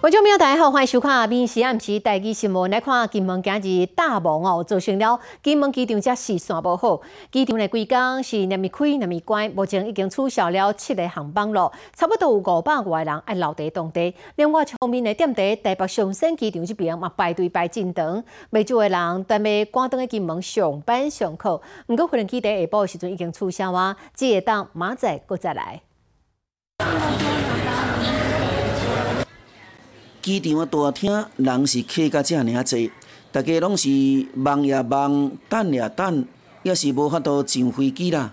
观众朋友，大家好，欢迎收看《闽时暗时台记新闻》。来看金门今日大雾哦，造成了金门机场只视线不好。机场的规工是那么开那么关，目前已经取消了七个航班了，差不多有五百外人爱留在当地。另外，后面的店在台北上升机场这边嘛排队排真长，未少的人准备关灯的金门上班上课。不过，可能机场下晡的时阵已经取消啊，只会当马仔搁再来。机场的大厅人是挤到遮尔啊济，大家拢是忙也忙，等也等，也是无法度上飞机啦。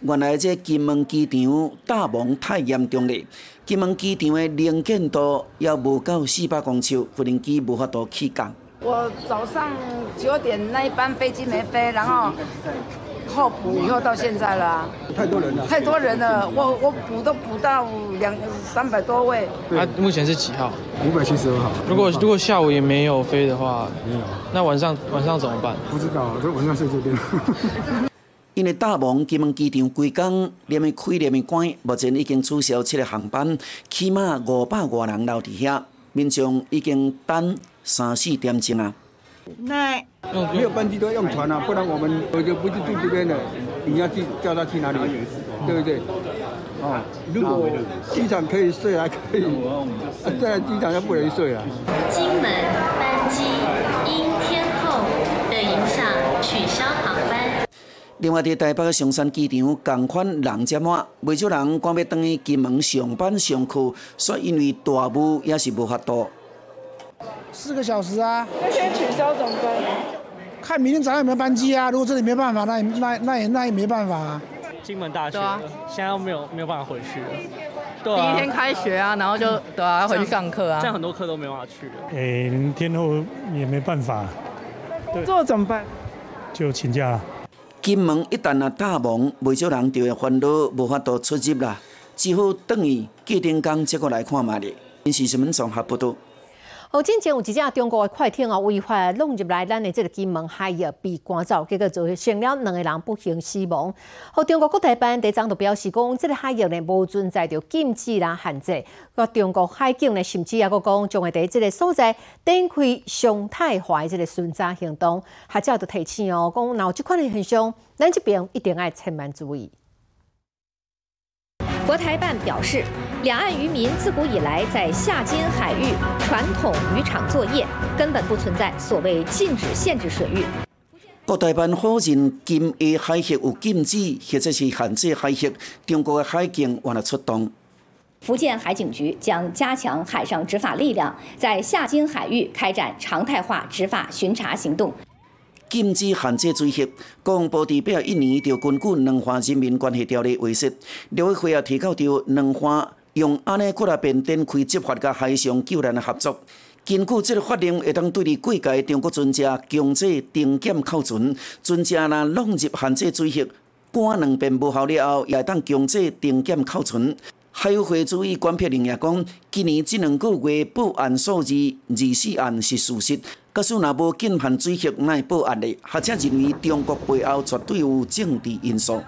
原来这金门机场大雾太严重了，金门机场的能见度也无到四百公尺，无人机无法度起降。我早上九点那一班飞机没飞，然后。候补以后到现在了，太多人了，太多人了，我我补都补到两三百多位。啊，目前是几号？五百七十二号。如果如果下午也没有飞的话，没有。那晚上晚上怎么办？不知道，这晚上睡这边。因为大忙金门机场规工连咪开连咪关，目前已经取消七个航班，起码五百多人留伫遐，民众已经等三四点钟啊。那没有班机都要用船啊，不然我们我就不是住这边的，你要去叫他去哪里，对不对？哦，如果机场可以睡还可以，在机场就不能睡啊。金门班机因天候的影响取消航班。另外，伫台北的松山机场同款人接满，未少人赶要等去金门上班上课，所以因为大雾也是无法度。四个小时啊！那先取消怎么办？看明天早上有没有班机啊！如果这里没办法，那也那那也那也没办法啊。金门大学现在没有没有办法回去了。对第一天开学啊，然后就对啊，要回去上课啊。这样很多课都没办法去了。哎，天后也没办法。这怎么办？就请假了。金门一旦啊大忙，未少人就会烦恼无法度出入啦，只好等于过点工再过来看嘛哩。因是什么综合不多。哦，之前有一只中国的快艇哦，违法弄入来咱的这个金门海域被赶走，结果就成了两个人不幸死亡。好，中国国台办第三就表示讲，这个海域呢无存在着禁止啦限制。个中国海警呢甚至也个讲，将会在这个所在展开常态化这个巡查行动。还叫就提醒哦，讲若有这款的现象，咱这边一定要千万注意。国台办表示，两岸渔民自古以来在下金海域传统渔场作业，根本不存在所谓禁止、限制水域。国台办否认金厦海域有禁止或者是限制海域，中国的海警完了出动。福建海警局将加强海上执法力量，在下金海域开展常态化执法巡查行动。禁止限制追击，国防部代表一年就根据《两岸人民关系条例》为实，刘委会也提到着两岸用安尼过来便展开执法甲海上救援的合作。根据这个法令，会当对你过界中国船只强制定检扣船，船只若弄入限制追击，关两遍无效了后，也当强制定检扣船。海委会主委关佩玲也讲，今年这两个月报案数字二四案是事实。假使若无禁限水域，会报案的，或者认为中国背后绝对有政治因素。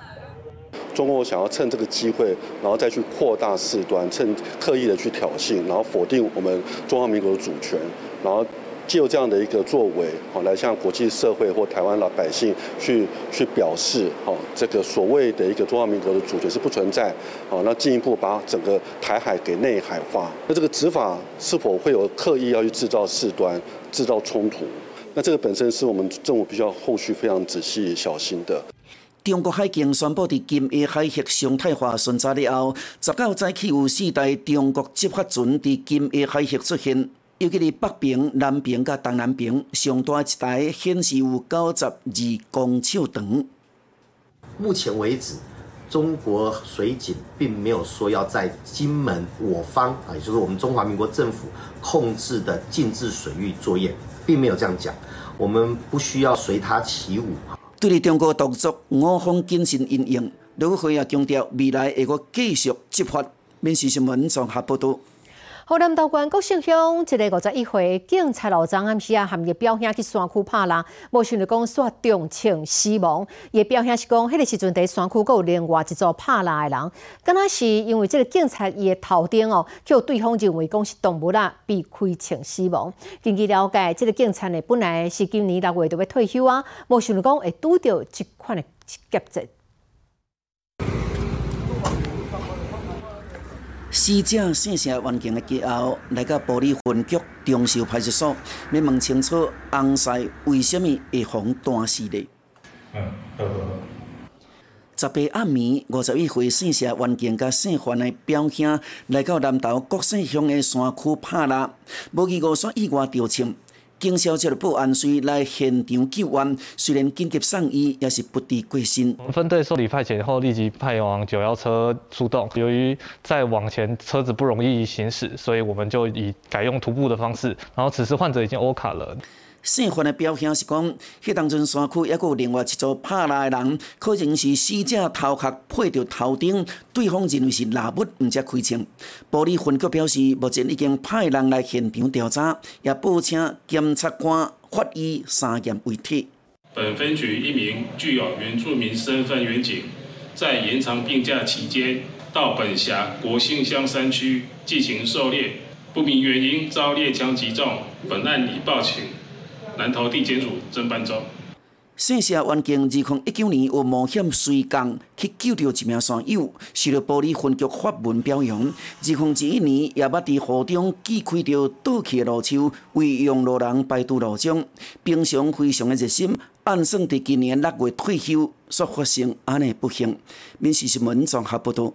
中国想要趁这个机会，然后再去扩大事端，趁刻意的去挑衅，然后否定我们中华民国的主权，然后。借由这样的一个作为，好来向国际社会或台湾老百姓去去表示，好这个所谓的一个中华民国的主权是不存在，好那进一步把整个台海给内海化。那这个执法是否会有刻意要去制造事端、制造冲突？那这个本身是我们政府必须要后续非常仔细小心的。中国海警宣布伫金厦海峡常态化巡查了后，十九早起有四台中国执法船伫金厦海峡出现。尤其是北平、南平甲东南平，上大一台显示有九十二公尺长。目前为止，中国水警并没有说要在金门我方啊，也就是我们中华民国政府控制的禁制水域作业，并没有这样讲。我们不需要随他起舞。对于中国动作，我方谨慎应应。刘会也强调，未来会阁继续执法。面试新闻综合报道。河南道关国姓乡一个五十一岁警察老张暗时啊，含个表兄去山区拍人，无想着讲煞重情死亡。伊表兄是讲，迄个时阵伫山区有另外一组拍人的人，敢若是因为这个警察伊的头顶哦，叫对方认为讲是动物啦，被开枪死亡。根据了解，这个警察呢本来是今年六月就要退休啊，无想着讲会拄到这款的劫责。死者姓谢环境的家后，来到玻璃分局中寿派出所，要问清楚翁婿为什么会防断死的。嗯，好。十八暗暝，五十一岁姓谢环境甲姓范的表兄来到南投国姓乡的山区拍蜡，无去五线以外调查。警消接到报案，随来现场救援，虽然紧急送医，也是不敌过身。分队受理派遣后，立即派往九幺车出动。由于在往前车子不容易行驶，所以我们就以改用徒步的方式。然后此时患者已经 O 卡了。姓范的表兄是讲，迄当阵山区还有另外一组拍来的人，可能是死者头壳配着头顶，对方认为是蜡物，毋则开枪。玻璃分局表示，目前已经派人来现场调查，也报请检察官、法医三验为体。本分局一名具有原住民身份员警，在延长病假期间，到本辖国姓乡山区进行狩猎，不明原因遭猎枪击中，本案已报请。南投地检署侦办中。姓谢环境二零一九年有冒险随港去救着一名山友，受到玻璃分局发文表扬。二零一一年也捌伫河中击开着倒去的路树，为用路人排除路障。平常非常的热心，按算伫今年六月退休，所发生安尼不幸。民事新闻综合报道。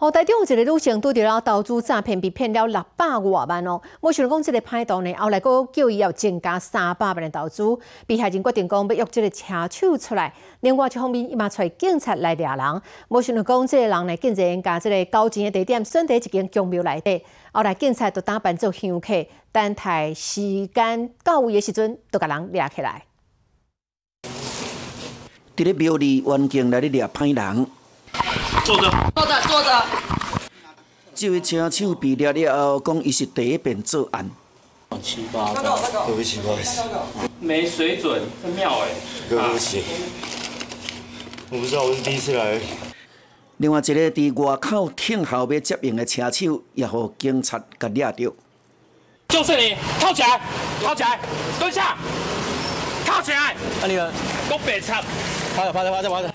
哦，台中有一个女性拄着了投资诈骗，被骗了六百多万哦。没想到讲这个歹徒呢，后来佫叫伊要增加三百万的投资。被害人决定讲要约这个车手出来。另外一方面，伊嘛找警察来抓人。没想到讲这个人呢，竟然甲这个交钱的地点选在一间公庙内底。后来警察就打扮做香客，等待时间到位的时阵，就甲人抓起来。伫咧庙里，环境来咧抓歹人。坐着，坐着，这位车手被抓了后，讲伊是第一遍作案。七八个，对不起，不好意思。没水准，真妙哎。对不起，我不知道，我是第一次来。另外一个伫外口听候要接应的车手，也和警察甲抓到。就是你，靠起来，靠起来，蹲下，靠起来。啊，你们，都别插，趴着，趴着，趴着，趴着。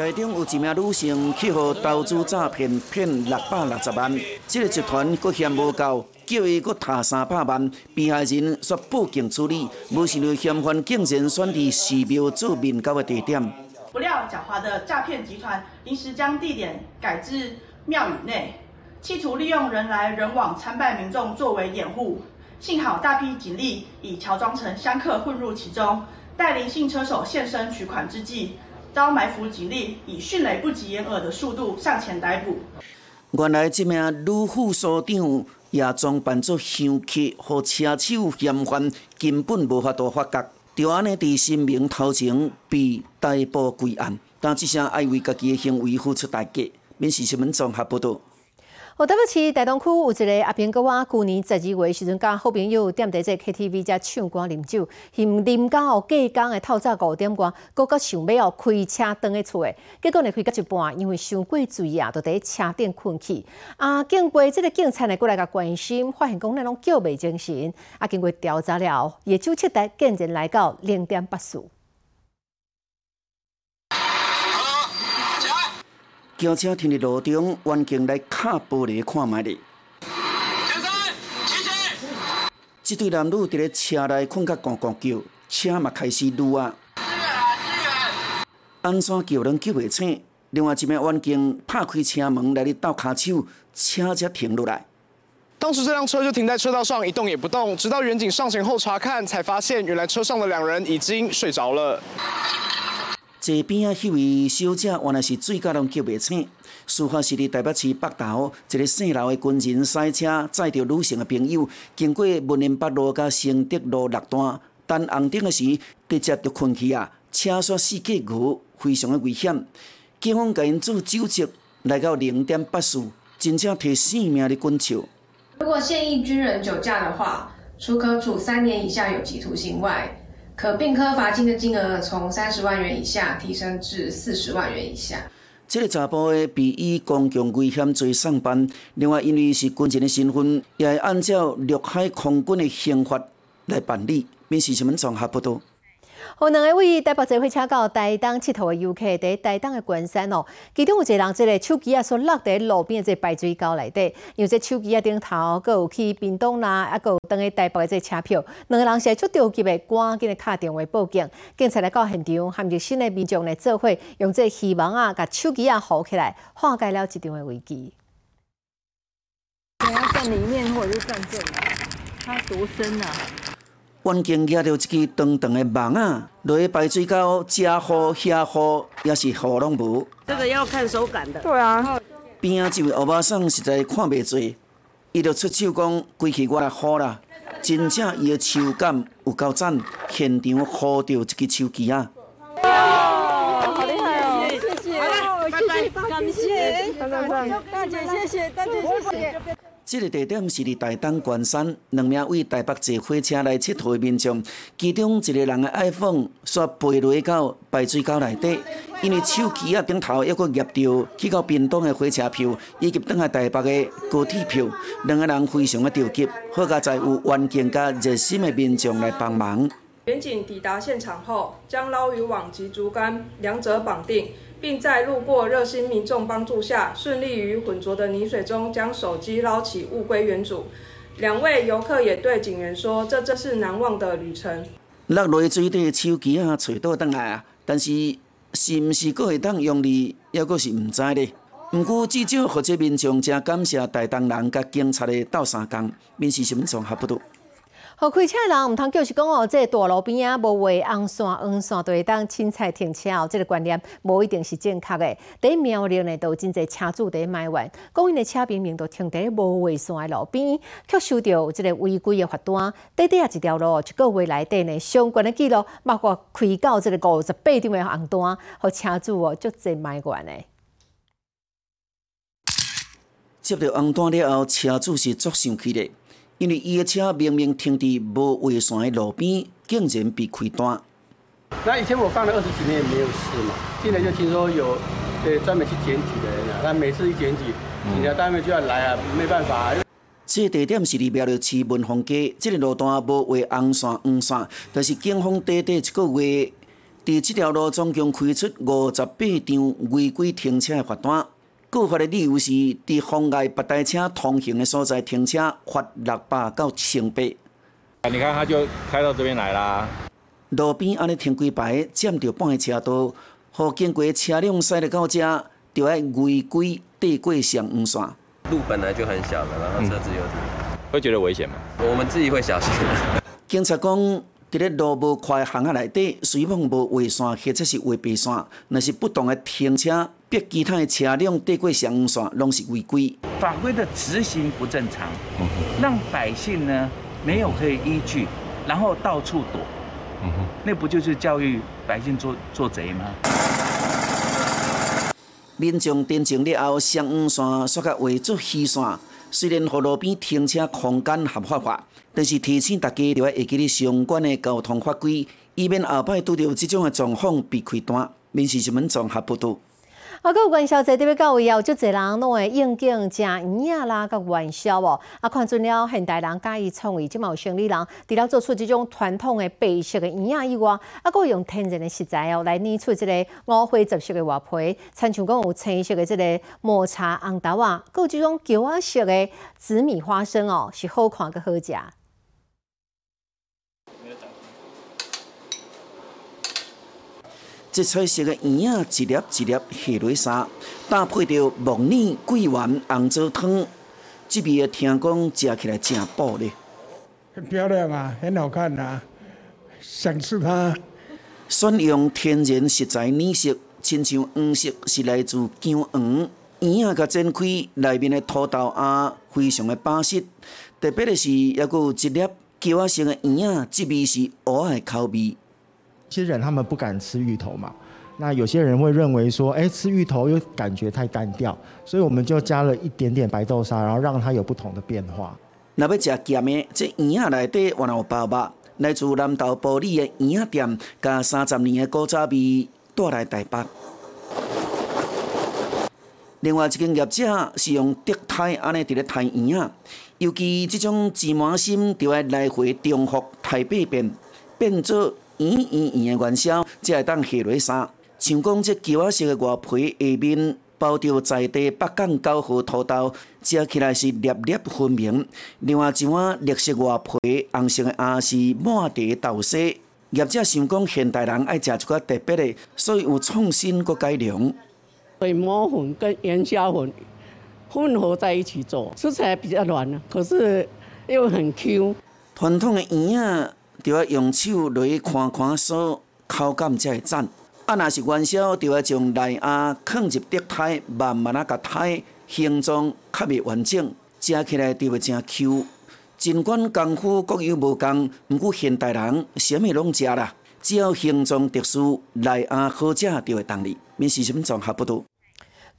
台中有一名女性去互投资诈骗骗六百六十万，这个集团佫嫌无够，叫伊佫踏三百万。被害人说报警处理，无想到嫌犯竟然选伫寺庙做面交的地点。不料狡猾的诈骗集团临时将地点改至庙宇内，企图利用人来人往参拜民众作为掩护。幸好大批警力已乔装成香客混入其中，待林姓车手现身取款之际。遭埋伏警力以迅雷不及掩耳的速度上前逮捕。原来这名女副所长也装扮作香客，和车手嫌犯根本无法度发觉，就安尼在新明头前被逮捕归案，但这声爱为家己的行为付出代价。民事新闻综合报道。哦，对不起，大东区有一个阿平哥，我去年十二月时阵，甲好朋友踮伫这 KTV 遮唱歌啉酒，嫌啉到哦，过工的透早五点半，搁搁想要哦开车倒去厝的，结果呢开到一半，因为伤过醉啊，就伫车顶困去。啊，经过这个警察呢过来甲关心，发现讲那种叫袂精神。啊，经过调查了，也就测得竟然来到零点八四。轿车停伫路中，远景来敲玻璃看卖哩。先生，起这对男女伫咧车内困甲咣咣叫，车嘛开始撸啊。安怎叫人叫袂醒？另外一名远景拍开车门来咧倒卡手，车才停落来。当时这辆车就停在车道上一动也不动，直到远景上前后查看，才发现原来车上的两人已经睡着了。坐边啊，迄位小姐原来是醉驾拢叫袂醒。事发是伫台北市北投一个姓刘的军人赛车载着女性的朋友，经过文林北路甲承德路六段，等红灯的时直接就困去啊！车煞四界牛，非常的危险。警方甲因做酒测，来到零点八四，真正摕性命的滚笑。如果现役军人酒驾的话，除可处三年以下有期徒刑外，可并科罚金的金额从三十万元以下提升至四十万元以下。这个查甫的被以公共危险罪上班，另外因为是军人的身份，也会按照陆海空军的刑法来办理。民事新闻综合不多。有两个位台北坐火车到台东佚佗的游客，在台东的关山哦，其中有一个人，这个手机啊，所落在路边的这排水沟内底，因为这手机啊顶头，佮有去屏东啦，啊，佮有登去台北的这车票，两个人是出着急的，赶紧的打电话报警，警察来到现场，含着新的民众来做伙，用这希望啊，把手机啊扶起来，化解了一场的危机。你要站里面，或者是站这里，它多深啊？远景举着一支长长的网啊，落去排水沟，遮雨下雨，也是雨拢无。这个要看手感的。对啊。边啊，这位欧巴桑实在看袂做，伊就出手讲，归去我来好啦。真正伊的手感有够赞，现场好着一支手机啊！好厉害哦！谢谢，拜拜，感谢，大姐，谢谢，大姐，谢谢。这个地点是伫台东关山，两名为台北坐火车来佚佗的民众，其中一个人的 iPhone 煞飞落到排水沟内底，因为手机啊顶头还佫夹着去到屏东的火车票，以及等下台北的高铁票，两个人非常的着急，好在在有远见加热心的民众来帮忙。远警抵达现场后，将捞鱼网及竹竿两者绑定。并在路过热心民众帮助下，顺利于浑浊的泥水中将手机捞起，物归原主。两位游客也对警员说：“这真是难忘的旅程。”落落水底手机啊，找倒转来啊，但是是毋是阁会当用哩，抑阁是毋知咧。唔过至少或者民众真感谢台东人甲警察的斗三工，民事新闻综合报道。好开车的人毋通就是讲哦，这大路边啊无画红线、黄线，就会当凊彩停车哦。这个观念无一定是正确的。第一苗栗呢，都真侪车主在埋怨，讲因的车明明都停在无画线的路边，却收到这个违规的罚单。短短啊一条路，一个月内底呢，相关的记录包括开到这个五十八张的红单，和车主哦足侪埋怨的。接到红单了后，车主是足生气的。因为伊的车明明停伫无围线的路边，竟然被开单。那以前我放了二十几年也没有事嘛，现在就听说有呃专门去检举的人啊，那每次一检举，警察单位就要来啊，没办法。这地点是伫苗栗市文峰街，这个路段无画红线黄线，但是警方短短一个月，在这条路总共开出五十八张违规停车的罚单。告发的理由是，伫妨碍别台车通行的所在停车，罚六百到千八。你看，他就开到这边来啦。路边安尼停几排，占着半个车道，互经过车辆驶入到这，就要违规地过上黄线。路本来就很小的，然后车子又停，会觉得危险吗？我们自己会小心。警察讲，伫咧路无快巷仔内底，随便无画线或者是画白线，那是不当的停车。逼其他的车辆对过双黄线，拢是违规。法规的执行不正常，让百姓呢没有可以依据，然后到处躲，那不就是教育百姓做做贼吗？民众定情了后，双黄线说甲画作虚线，虽然河路边停车空间合法化，但是提醒大家要会记咧相关的交通法规，以免后摆拄到即种的状况被开单。民事新闻综合报道。啊，各有元宵节特别到位哦，足侪人拢会应景食圆仔啦，甲元宵哦。啊，看准了现代人介意创意，即嘛有生理人除了做出这种传统的白色的圆仔以外，啊，佫用天然的食材哦来捏出这个五花十色的外皮，亲像讲有青色的即个抹茶红豆啊，佫有即种橘仔色的紫米花生哦，是好看佮好食。这彩色的圆仔一粒一粒下落沙，搭配着木耳、桂圆、红枣汤，这味听讲食起来真补咧。很漂亮啊，很好看啊，想吃它。选用天然食材染色，亲像黄色是来自姜黄，圆仔甲煎开，内面的土豆啊非常的巴适。特别的是，还有一粒橘仔色的圆仔，这味是蚵仔口味。些人他们不敢吃芋头嘛，那有些人会认为说，哎，吃芋头又感觉太单调，所以我们就加了一点点白豆沙，然后让它有不同的变化。那要食咸的，这圆仔内底原来有包肉，来自南投埔里的圆仔店，加三十年的古早味带来台北。另外一间业者是用竹胎安尼伫咧摊圆仔，尤其即种芝麻心，就要来回重复台北遍，变做圆圆圆的元宵，才会当下落衫。像讲这桥仔式的外皮下面包着在地北港九号土豆，食起来是粒粒分明。另外一碗绿色外皮红色的鸭是满地豆沙。业者想讲现代人爱食一个特别的，所以有创新佮改良。水磨粉跟元宵粉混合在一起做，吃起来比较软，可是又很 Q。传统的圆仔就要用手落去看看锁，口感才会赞。啊，若是元宵，就要将内鸭放入竹胎，慢慢啊甲胎形状较袂完整，食起来就会真 Q。尽管功夫各有无同，毋过现代人啥物拢食啦，只要形状特殊，内鸭好食就会当哩。闽西新闻综合不多。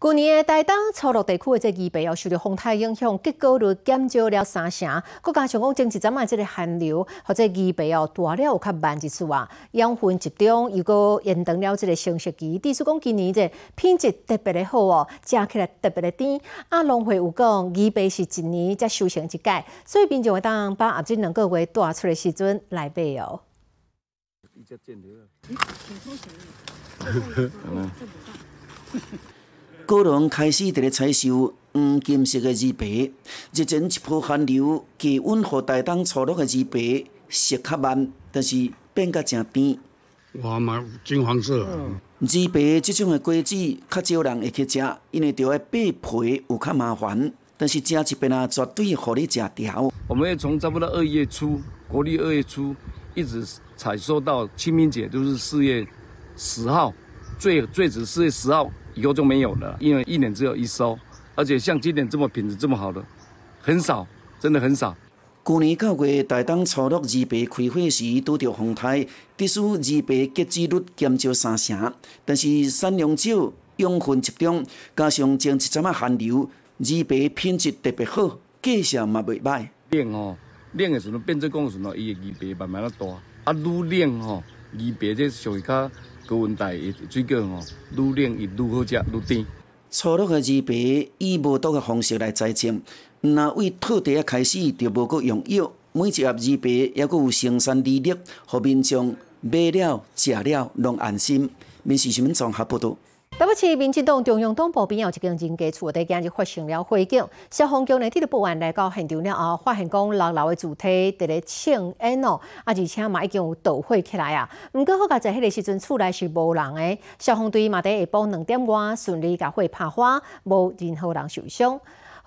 去年的台东初鹿地区的这鱼贝哦，受到风台影响，结果率减少了三成。佮加上讲前一阵啊，这个寒流或者枇杷哦大了有较慢一次啊，养分集中，又搁延长了这个成熟期。意思讲今年这品质特别的好哦，食起来特别的甜。啊，农会有讲枇杷是一年才收成一届，所以平常会当把后阵两个月大出的时阵来买哦。高人开始伫咧采收黄金色的枇杷，日前一波寒流，气温和台东初落的枇杷色较慢，但是变甲正甜。哇嘛金黄色。枇杷这种的果子较少人会去食，因为着要剥皮有较麻烦，但是食一遍啊，绝对互你食条。我们要从差不多二月初，国历二月初，一直采收到清明节，就是四月十号，最最迟四月十号。以后就没有了，因为一年只有一收，而且像今年这么品质这么好的，很少，真的很少。去年九月大东初六二白开花时，拄着风台，致使二白结籽率减少三成，但是产量少，养分集中，加上前一阵仔寒流，二白品质特别好，价钱嘛袂歹。冷哦，冷的时阵变做讲伊的二白慢慢啊大，啊愈冷吼，二白这属于较。高温带的水果吼，愈冷伊愈好食，愈甜。初六的枇杷以无毒的方式来栽种，那为土地啊开始就无搁用药，每一盒枇杷也搁有生产履历，互民众买了食了拢安心。民事新闻综合报道。台北市民进党中央党部边有一间人家厝，第今日发生了火警。消防局呢，替的保安来到现场了后，发现讲六楼的主体伫咧庆烟哦，啊，而且嘛已经有导火起来啊。毋过好在迄个时阵厝内是无人的，消防队嘛伫下晡两点外顺利甲火拍花，无任何人受伤。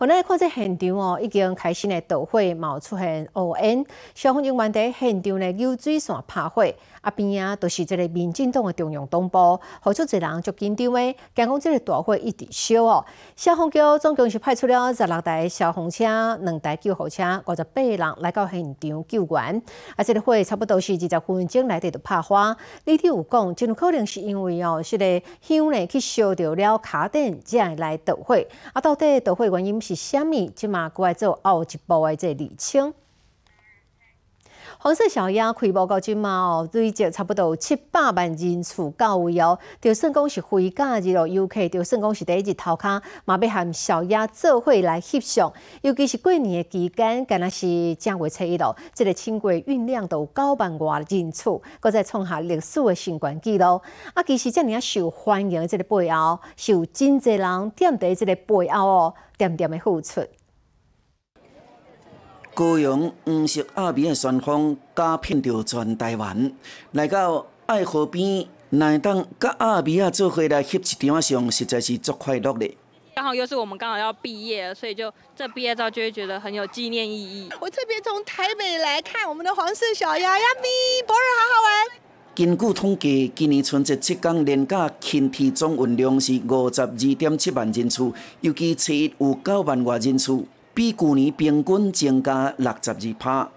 后来看这现场哦，已经开始呢导火，冒出现乌烟。消防人员在现场呢有水线拍火，啊边啊都是这个民进党的中央党部，好出一人就紧张的，惊讲这个大火一直烧哦。消防局总共是派出了十六台消防车、两台救护车，五十八人来到现场救援。啊，这个火差不多是二十分钟来底就拍花。李天有讲，真有可能是因为哦，这个香呢去烧着了卡电，才来导火。啊，到底导火原因？是虾米？即马过来做后一步的这厘清。黄色小鸭开播到即马哦，累积差不多七百万人次到位哦。就算讲是回假日咯，游客就算讲是第一日头卡，嘛要含小鸭做伙来翕相。尤其是过年的期间，敢若是正月初一咯，这个轻轨运量都九万外人次，搁再创下历史的新冠纪录。啊，其实这尔受欢迎的这个背后，是有真济人踮伫这个背后哦。点点的付出。高雄黄色阿米的旋风加遍着全台湾，来到爱河边，乃当甲阿米啊做伙来翕一张相，实在是足快乐的。刚好又是我们刚好要毕业，所以就这毕业照就会觉得很有纪念意义。我特别从台北来看我们的黄色小鸭鸭咪，博尔好好玩。根据统计，今年春节七天连假轻体总运量是五十二点七万人次，尤其初一有九万外人次，比去年平均增加六十二趴。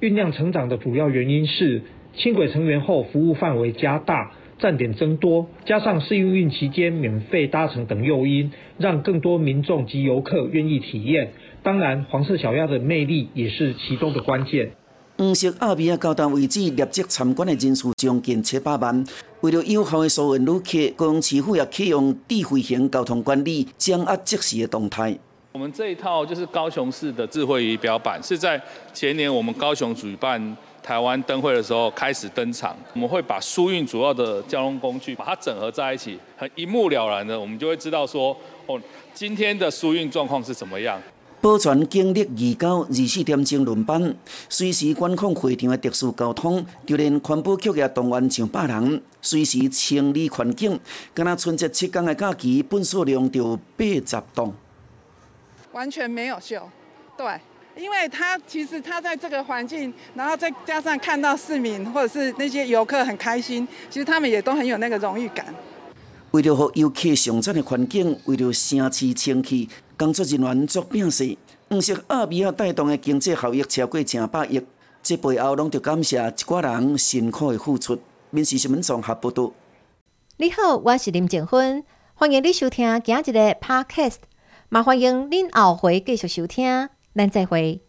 运量成长的主要原因是轻轨成员后服务范围加大，站点增多，加上试营运期间免费搭乘等诱因，让更多民众及游客愿意体验。当然，黄色小鸭的魅力也是其中的关键。黄色阿米亚交到为止，立即参观的人数将近七百万。为了有效的疏运旅客，高雄市府也启用智慧型交通管理，掌握即时的动态。我们这一套就是高雄市的智慧仪表板，是在前年我们高雄举办台湾灯会的时候开始登场。我们会把疏运主要的交通工具，把它整合在一起，很一目了然的，我们就会知道说，哦，今天的疏运状况是怎么样。保全经历二九二四点钟轮班，随时管控会场的特殊交通，就连环保局也动员上百人，随时清理环境。敢若春节七天的假期，本数量就八十栋。完全没有秀，对，因为他其实他在这个环境，然后再加上看到市民或者是那些游客很开心，其实他们也都很有那个荣誉感。为了让游客上赞的环境，为了城市清气，工作人员做拼死。黄色阿比亚带动的经济效益超过成百亿，这背后拢要感谢一寡人辛苦的付出。民事新闻综合报道。你好，我是林静芬，欢迎你收听今日的 Podcast。麻烦迎您后回继续收听，咱再会。